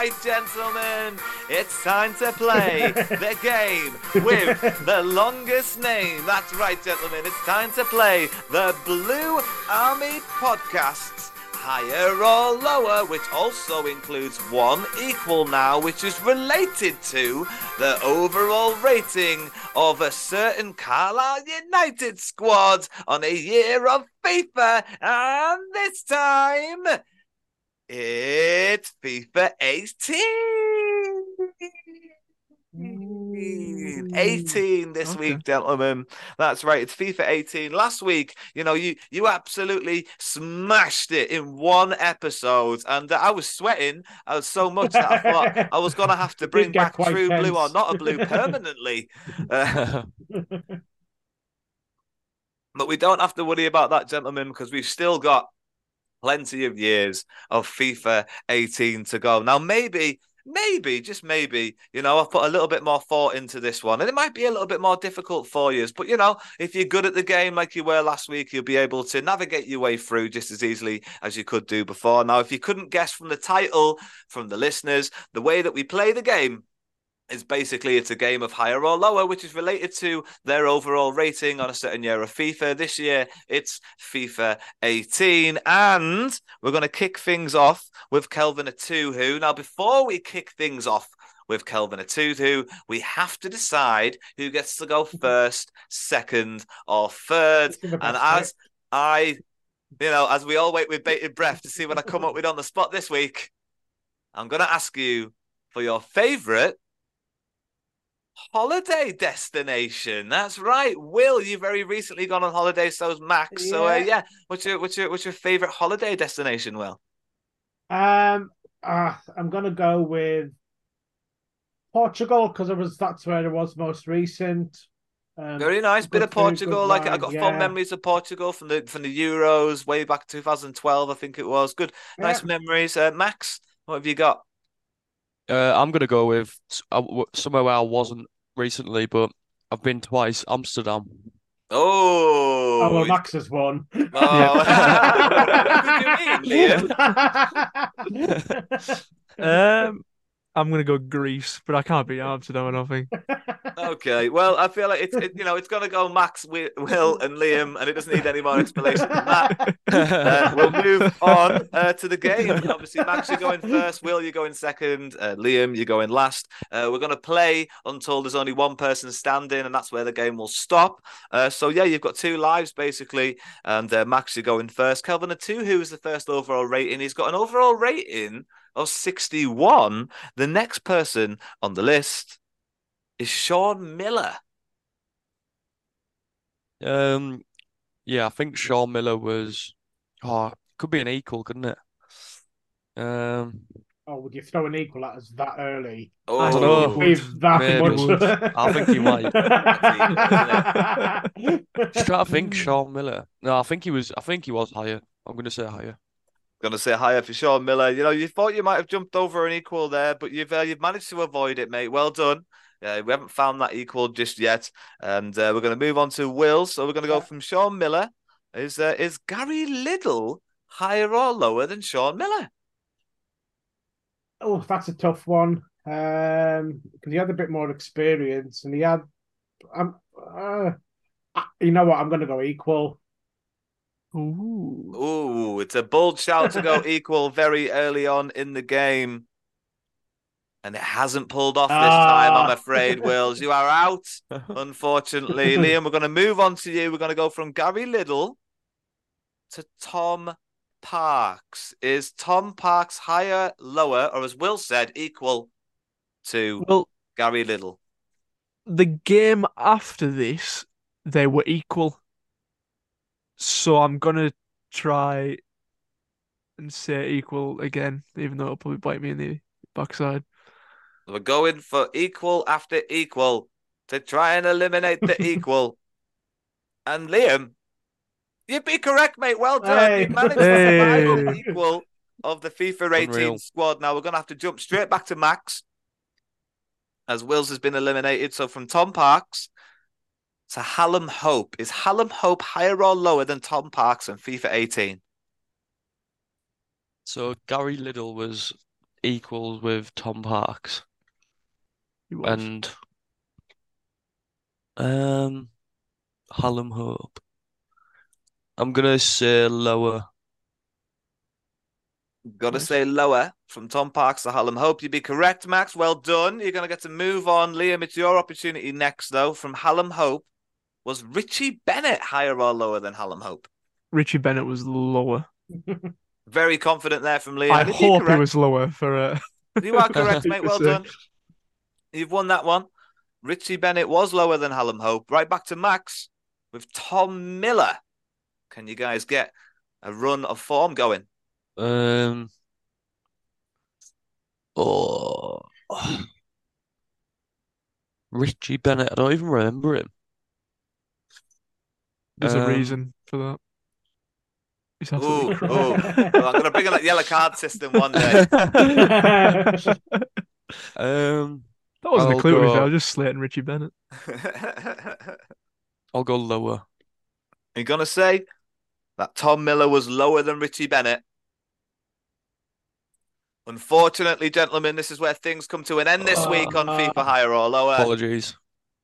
right, gentlemen, it's time to play the game with the longest name. That's right, gentlemen, it's time to play the Blue Army Podcasts. Higher or lower, which also includes one equal now, which is related to the overall rating of a certain Carlisle United squad on a year of FIFA. And this time, it's FIFA 18. 18 this Okay. week, gentlemen. That's right. It's FIFA 18. Last week, you know, you you absolutely smashed it in one episode, and uh, I was sweating uh, so much that I thought I was gonna have to bring back True Blue or not a blue permanently. Uh, But we don't have to worry about that, gentlemen, because we've still got plenty of years of FIFA 18 to go. Now, maybe maybe, just maybe, you know, I've put a little bit more thought into this one. And it might be a little bit more difficult for you. But, you know, if you're good at the game like you were last week, you'll be able to navigate your way through just as easily as you could do before. Now, if you couldn't guess from the title, from the listeners, the way that we play the game is basically it's a game of higher or lower, which is related to their overall rating on a certain year of FIFA. This year it's FIFA 18, and we're going to kick things off with Kelvin Etuhu. Now, before we kick things off with Kelvin Etuhu, we have to decide who gets to go first, second, or third. And as I, you know, as we all wait with bated breath to see what I come up with on the spot this week, I'm going to ask you for your favorite holiday destination. That's right, Will. You very recently gone on holiday, So so's Max. Yeah. So uh, yeah, what's your what's your what's your favorite holiday destination, Will? Um, uh, I'm gonna go with Portugal because it was that's where it was most recent. Um, Very nice bit of Portugal. Like I got yeah. fond memories of Portugal from the from the Euros way back 2012, I think it was. Good, yeah. nice memories. Uh, Max, what have you got? Uh, I'm gonna go with uh, somewhere where I wasn't recently, but I've been twice. Amsterdam. Oh, oh well, Max has won. Oh. um, I'm gonna go Greece, but I can't beat Amsterdam. I don't think. okay, well, I feel like it's it, you know it's gonna go Max, Will, and Liam, and it doesn't need any more explanation than that. Uh, we'll move on uh, to the game. Obviously, Max, you're going first. Will, you're going second. Uh, Liam, you're going last. Uh, we're gonna play until there's only one person standing, and that's where the game will stop. Uh, so yeah, you've got two lives basically, and uh, Max, you're going first. Kelvin Etuhu is the first overall rating. He's got an overall rating of 61. The next person on the list is Shaun Miller. Um, yeah, I think Shaun Miller was. Oh, could be an equal, couldn't it? Um. Oh, would you throw an equal at us that early? Oh, I don't know. With that Maybe. much. I think he might. Just trying to think, Shaun Miller. No, I think he was. I think he was higher. I'm going to say higher. Going to say higher for Shaun Miller. You know, you thought you might have jumped over an equal there, but you've uh, you've managed to avoid it, mate. Well done. Uh, we haven't found that equal just yet, and uh, we're going to move on to Will. So we're going to go from Shaun Miller. Is uh, is Gary Liddle higher or lower than Shaun Miller? Oh, that's a tough one. Um, because he had a bit more experience, and he had. Um, uh, you know what? I'm going to go equal. Ooh. Ooh, it's a bold shout to go equal very early on in the game. And it hasn't pulled off this ah. time, I'm afraid, Wills. You are out, unfortunately. Liam, we're going to move on to you. We're going to go from Gary Liddle to Tom Parkes. Is Tom Parkes higher, lower, or as Will said, equal to well, Gary Liddle? The game after this, they were equal. So I'm gonna try and say equal again, even though it'll probably bite me in the backside. We're going for equal after equal to try and eliminate the equal. And Liam, you'd be correct, mate. Well done. Hey. You managed to survive equal of the FIFA 18 Unreal. squad. Now we're going to have to jump straight back to Max as Wills has been eliminated. So from Tom Parkes, to Hallam Hope. Is Hallam Hope higher or lower than Tom Parkes in FIFA 18? So Gary Liddle was equal with Tom Parkes. And um Hallam Hope. I'm gonna say lower. Gotta nice. say lower from Tom Parkes to Hallam Hope. You'd be correct, Max. Well done. You're gonna get to move on. Liam, it's your opportunity next, though. From Hallam Hope was Richie Bennett higher or lower than Hallam Hope? Richie Bennett was lower. Very confident there from Liam. I Is hope he was lower for uh... You are correct, mate. Well done. You've won that one. Richie Bennett was lower than Hallam Hope. Right back to Max with Tom Miller. Can you guys get a run of form going? Um. Oh. Richie Bennett. I don't even remember him. There's a Um, reason for that. He's Ooh, absolutely ooh. crap. Well, I'm going to bring in that yellow card system one day. Um, That wasn't I'll a clue. go- I was just slating Richie Bennett. I'll go lower. You're going to say that Tom Miller was lower than Richie Bennett? Unfortunately, gentlemen, this is where things come to an end this week on FIFA Higher or Lower. Apologies.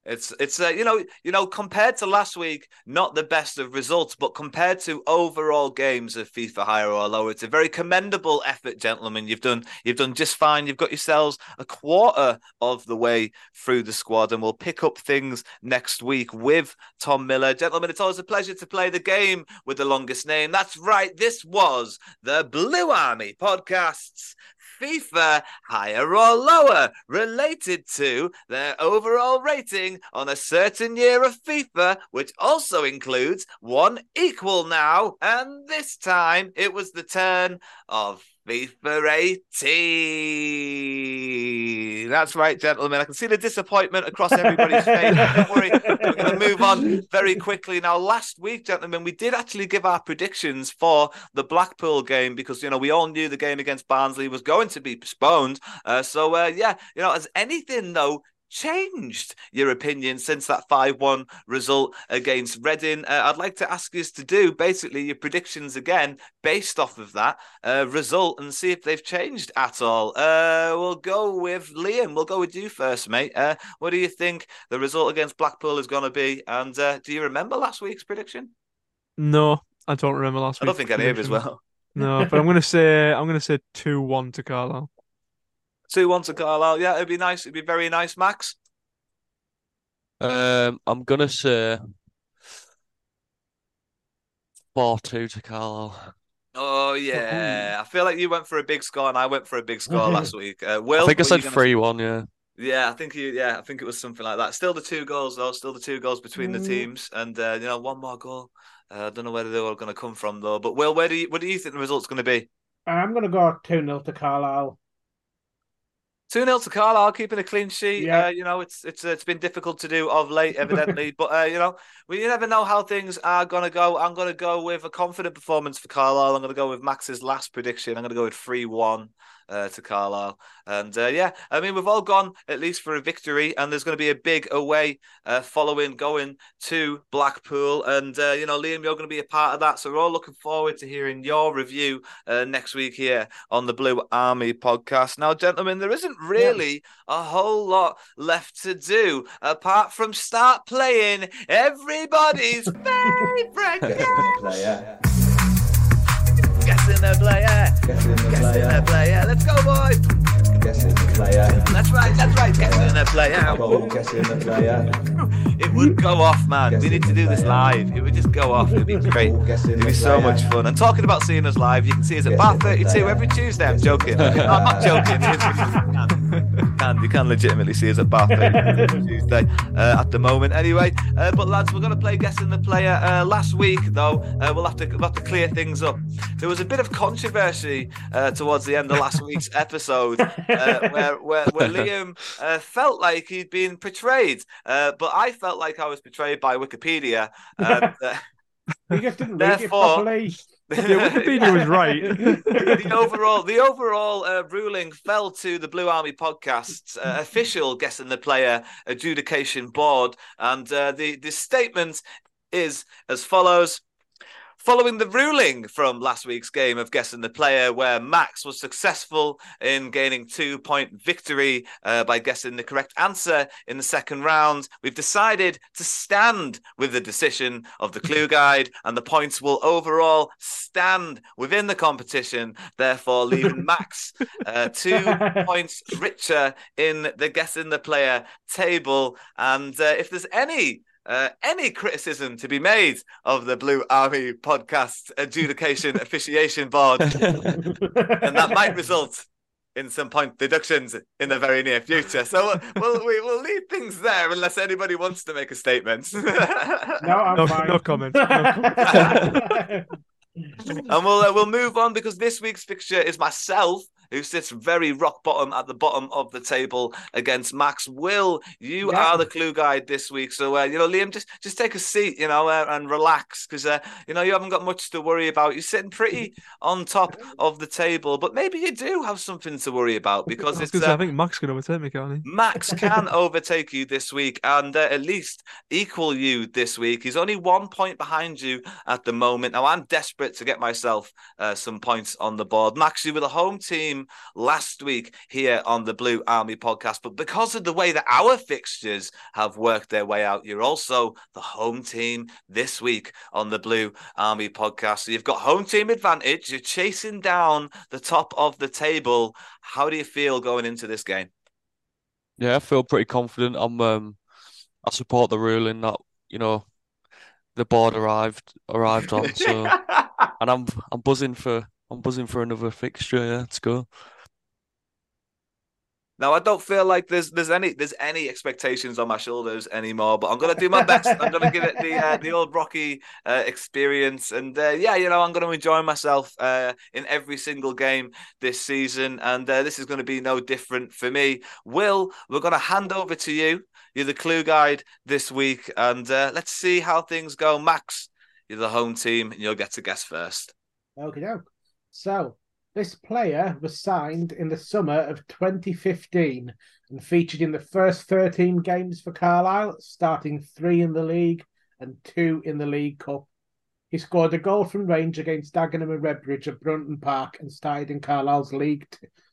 It's it's uh, you know you know compared to last week, not the best of results, but compared to overall games of FIFA higher or lower, it's a very commendable effort, gentlemen. You've done you've done just fine. You've got yourselves a quarter of the way through the squad, and we'll pick up things next week with Tom Miller, gentlemen. It's always a pleasure to play the game with the longest name. That's right. This was the Blue Army podcasts. FIFA higher or lower related to their overall rating on a certain year of FIFA, which also includes one equal now. And this time it was the turn of FIFA 18. That's right, gentlemen. I can see the disappointment across everybody's face. Don't worry, we're going to move on very quickly. Now, last week, gentlemen, we did actually give our predictions for the Blackpool game because, you know, we all knew the game against Barnsley was going to be postponed. Uh, so, uh, yeah, you know, has anything, though, changed your opinion since that 5-1 result against Reading. Uh, I'd like to ask you to do basically your predictions again based off of that uh, result and see if they've changed at all. Uh, we'll go with Liam. We'll go with you first, mate. Uh, what do you think the result against Blackpool is going to be? And uh, do you remember last week's prediction? No, I don't remember last week. I don't think any of as well. No, but I'm gonna say I'm gonna say two one to Carlisle. 2 1 to Carlisle. Yeah, it'd be nice. It'd be very nice, Max. Um, I'm gonna say four two to Carlisle. Oh, yeah. I feel like you went for a big score and I went for a big score last week. Uh, Will, I think I said you gonna three one. Yeah. Yeah, I think you. Yeah, I think it was something like that. Still the two goals though. Still the two goals between the Mm. teams, and uh, you know one more goal. Uh, I don't know where they were going to come from though. But Will, where do you? What do you think the result's going to be? I'm going to go 2 0 to Carlisle. Two 0 to Carlisle, keeping a clean sheet. Yeah. Uh, you know, it's it's uh, it's been difficult to do of late, evidently. but uh, you know, we you never know how things are gonna go. I'm gonna go with a confident performance for Carlisle. I'm gonna go with Max's last prediction. I'm gonna go with three one. Uh, to Carlisle, and uh, yeah, I mean we've all gone at least for a victory, and there's going to be a big away uh, following going to Blackpool, and uh, you know Liam, you're going to be a part of that, so we're all looking forward to hearing your review uh, next week here on the Blue Army podcast. Now, gentlemen, there isn't really a whole lot left to do apart from start playing everybody's favorite game. Player. Guessing the player. Guessing right. That's right. Guessing the player. Go guessing the player. It would go off, man. We need to do this live. It would just go off. It'd be great. It'd be so much fun. And talking about seeing us live, you can see us at Bar 32 every Tuesday. I'm joking. No, I'm not joking. You can, you can legitimately see us at 32 Tuesday uh, at the moment. Anyway, uh, but lads, we're going to play Guessing the Player. Uh, last week, though, uh, we'll have to we'll have to clear things up. There was a bit of controversy uh, towards the end of last week's episode uh, where, where where Liam uh, felt like he'd been portrayed, uh, but I felt like I was portrayed by Wikipedia. And, You just didn't read it properly. Yeah, Wikipedia was right. the overall the overall uh, ruling fell to the Blue Army podcast's uh, official guessing the player adjudication board, and uh, the the statement is as follows. Following the ruling from last week's game of Guessing the Player, where Max was successful in gaining two point victory uh, by guessing the correct answer in the second round, we've decided to stand with the decision of the clue guide, and the points will overall stand within the competition, therefore leaving Max uh, two points richer in the Guessing the Player table. And uh, if there's any uh, any criticism to be made of the Blue Army podcast adjudication officiation board, and that might result in some point deductions in the very near future. So uh, we'll we, will leave things there unless anybody wants to make a statement. No, I'm No, fine. no comment. No comment. and we'll uh, we'll move on because this week's fixture is myself who sits very rock bottom at the bottom of the table against Max. Will, you Yeah. are the clue guide this week. So, uh, you know, Liam, just just take a seat, you know, uh, and relax because, uh, you know, you haven't got much to worry about. You're sitting pretty on top of the table, but maybe you do have something to worry about because I, it's. say, uh, I think Max can overtake me, can't he? Max can overtake you this week and uh, at least equal you this week. He's only one point behind you at the moment. Now, I'm desperate to get myself uh, some points on the board. Max, you were the home team last week here on the Blue Army podcast, but because of the way that our fixtures have worked their way out, you're also the home team this week on the Blue Army podcast. So you've got home team advantage. You're chasing down the top of the table. How do you feel going into this game? Yeah, I feel pretty confident. I'm um I support the ruling that, you know, the board arrived arrived on. So and I'm I'm buzzing for I'm buzzing for another fixture, yeah, let's go. Now I don't feel like there's there's any there's any expectations on my shoulders anymore, but I'm gonna do my best. I'm gonna give it the uh, the old Rocky uh, experience, and uh, yeah, you know I'm gonna enjoy myself uh, in every single game this season, and uh, this is gonna be no different for me. Will, we're gonna hand over to you. You're the clue guide this week, and uh, let's see how things go. Max, you're the home team, and you'll get to guess first. Okay, doke. So this player was signed in the summer of 2015 and featured in the first 13 games for Carlisle, starting three in the league and two in the League Cup. He scored a goal from range against Dagenham and Redbridge at Brunton Park and started in Carlisle's League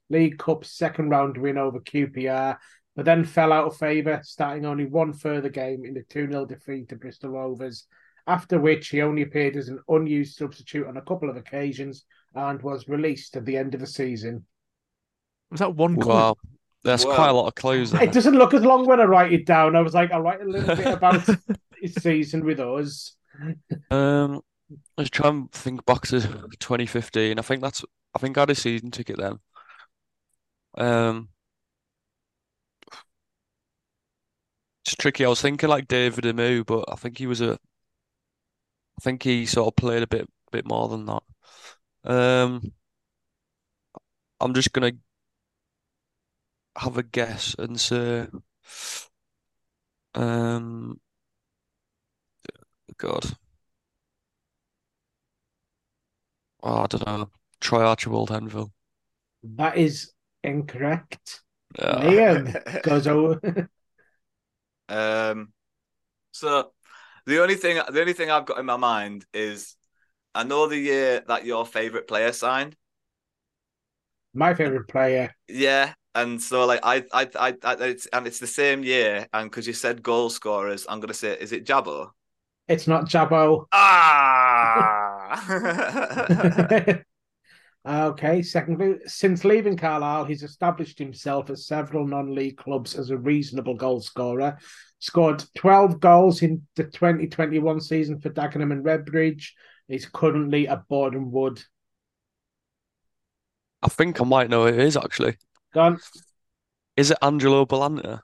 League Cup second round win over QPR, but then fell out of favour, starting only one further game in the 2 0 defeat to Bristol Rovers. After which he only appeared as an unused substitute on a couple of occasions and was released at the end of the season. Was that one clue? Wow. That's Wow. quite a lot of clues there. It doesn't look as long when I write it down. I was like, I'll write a little bit about his season with us. Um, let's try and think back to 2015. I think that's I think I had a season ticket then. Um, it's tricky. I was thinking like David Amoo, but I think he was a. I think he sort of played a bit bit more than that. Um, I'm just gonna have a guess and say, um, God. Oh, I don't know. Troy Archibald Henville. That is incorrect. Yeah. Liam goes over. Um, so the only thing the only thing I've got in my mind is I know the year that your favorite player signed. My favourite player. Yeah, and so like I I I, I it's and it's the same year, and because you said goal scorers, I'm gonna say is it Jabo? It's not Jabbo. Ah. okay, second clue. Since leaving Carlisle, he's established himself at several non league clubs as a reasonable goal scorer. Scored 12 goals in the 2021 season for Dagenham and Redbridge. He's currently at Boreham Wood. I think I might know who it is actually. Gone. Is it Angelo Balanta?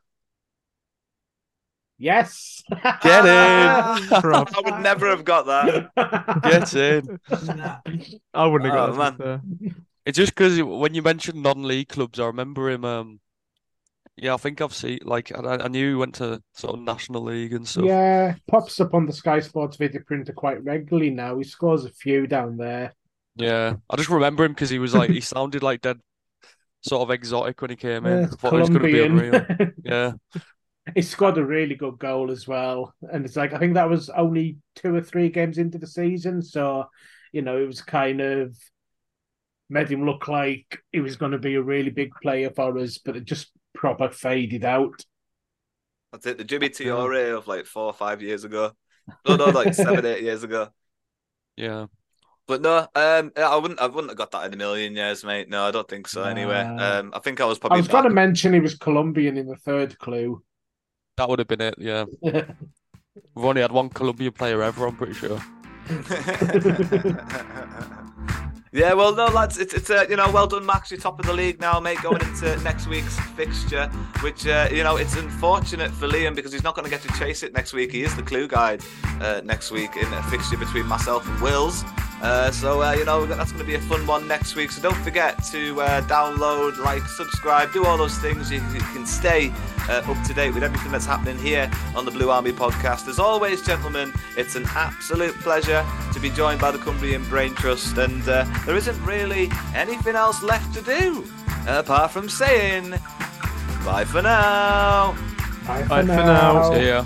Yes. Get in. I would never have got that. Get in. I wouldn't have Oh, got that. man. to be fair. It's just because when you mentioned non-league clubs, I remember him. Um, yeah, I think I've seen like I, I knew he went to sort of National League and stuff. Yeah, pops up on the Sky Sports video printer quite regularly now. He scores a few down there. Yeah, I just remember him because he was like he sounded like dead, sort of exotic when he came in. Yeah, I thought he was going to be Colombian. unreal. Yeah, he scored a really good goal as well. And it's like I think that was only two or three games into the season, so you know it was kind of made him look like he was going to be a really big player for us, but it just proper faded out. That's it. The Jimmy Tiore of like four or five years ago. No, no, like seven, eight years ago. yeah. But no, um, I wouldn't, I wouldn't have got that in a million years, mate. No, I don't think so. Anyway, um, I think I was probably. I was going to mention he was Colombian in the third clue. That would have been it. Yeah, we've only had one Colombian player ever. I'm pretty sure. yeah, well, no, lads, it's it's uh, you know, well done, Max. You're top of the league now, mate. Going into next week's fixture, which uh, you know, it's unfortunate for Liam because he's not going to get to chase it next week. He is the clue guide uh, next week in a fixture between myself and Wills. Uh, so, uh, you know, that's going to be a fun one next week. So don't forget to uh, download, like, subscribe, do all those things. You, you can stay uh, up to date with everything that's happening here on the Blue Army podcast. As always, gentlemen, it's an absolute pleasure to be joined by the Cumbrian Brain Trust. And uh, there isn't really anything else left to do apart from saying bye for now. Bye Bye for now. See ya.